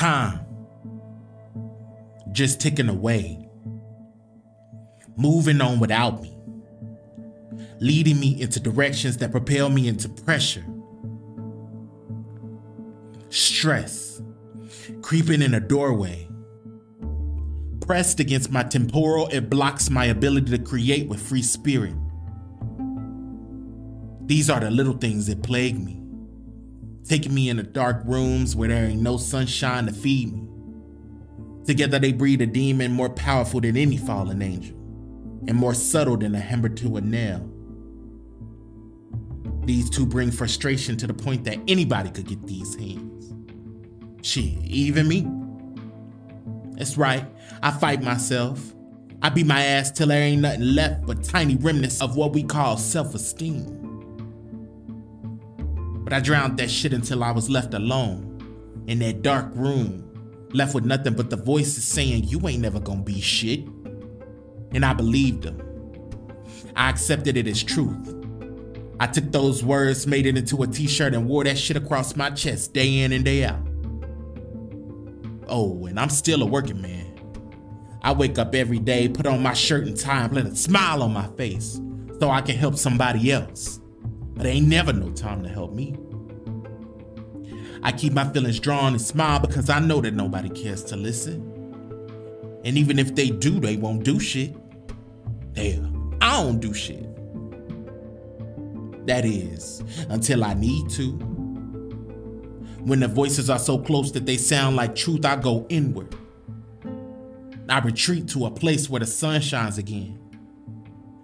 Time. Just ticking away, moving on without me, leading me into directions that propel me into pressure, stress, creeping in a doorway. Pressed against my temporal, it blocks my ability to create with free spirit. These are the little things that plague me, taking me into dark rooms where there ain't no sunshine to feed me. Together they breed a demon more powerful than any fallen angel, and more subtle than a hammer to a nail. These two bring frustration to the point that anybody could get these hands. Shit, even me. That's right, I fight myself. I beat my ass till there ain't nothing left but tiny remnants of what we call self esteem. But I drowned that shit until I was left alone in that dark room, left with nothing but the voices saying, You ain't never gonna be shit. And I believed them. I accepted it as truth. I took those words, made it into a t shirt, and wore that shit across my chest day in and day out. Oh, and I'm still a working man. I wake up every day, put on my shirt and tie, and put a smile on my face so I can help somebody else. But ain't never no time to help me. I keep my feelings drawn and smile because I know that nobody cares to listen. And even if they do, they won't do shit. Hell, I don't do shit. That is, until I need to. When the voices are so close that they sound like truth, I go inward. I retreat to a place where the sun shines again.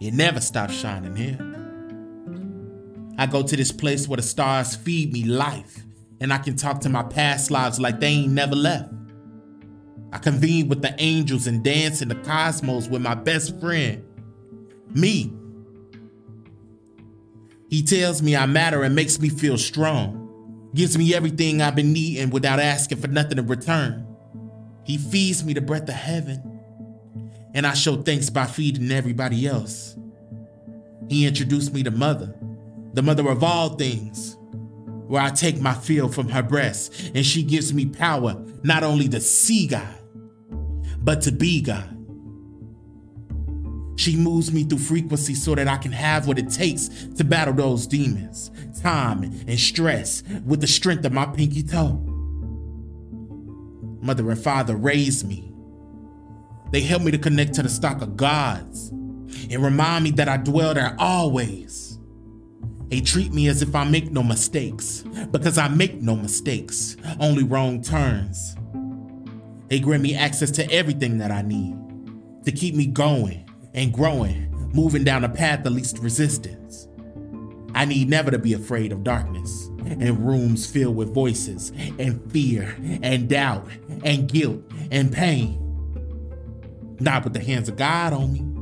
It never stops shining here. I go to this place where the stars feed me life, and I can talk to my past lives like they ain't never left. I convene with the angels and dance in the cosmos with my best friend, me. He tells me I matter and makes me feel strong gives me everything I've been needing without asking for nothing in return. He feeds me the breath of heaven, and I show thanks by feeding everybody else. He introduced me to Mother, the mother of all things, where I take my fill from her breast, and she gives me power not only to see God, but to be God. She moves me through frequency so that I can have what it takes to battle those demons, time and stress with the strength of my pinky toe. Mother and father raised me. They help me to connect to the stock of gods and remind me that I dwell there always. They treat me as if I make no mistakes because I make no mistakes, only wrong turns. They grant me access to everything that I need to keep me going and growing, moving down a path of least resistance. I need never to be afraid of darkness and rooms filled with voices and fear and doubt and guilt and pain. Not with the hands of God on me.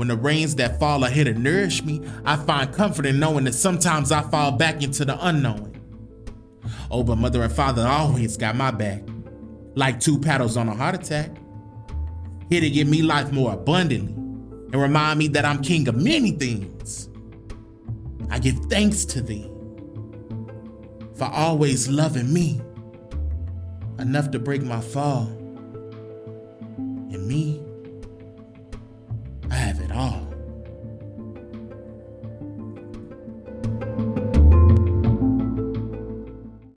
When the rains that fall are here to nourish me, I find comfort in knowing that sometimes I fall back into the unknowing. Oh, but mother and father always got my back, like two paddles on a heart attack here to give me life more abundantly and remind me that I'm king of many things. I give thanks to thee for always loving me enough to break my fall and me have it all.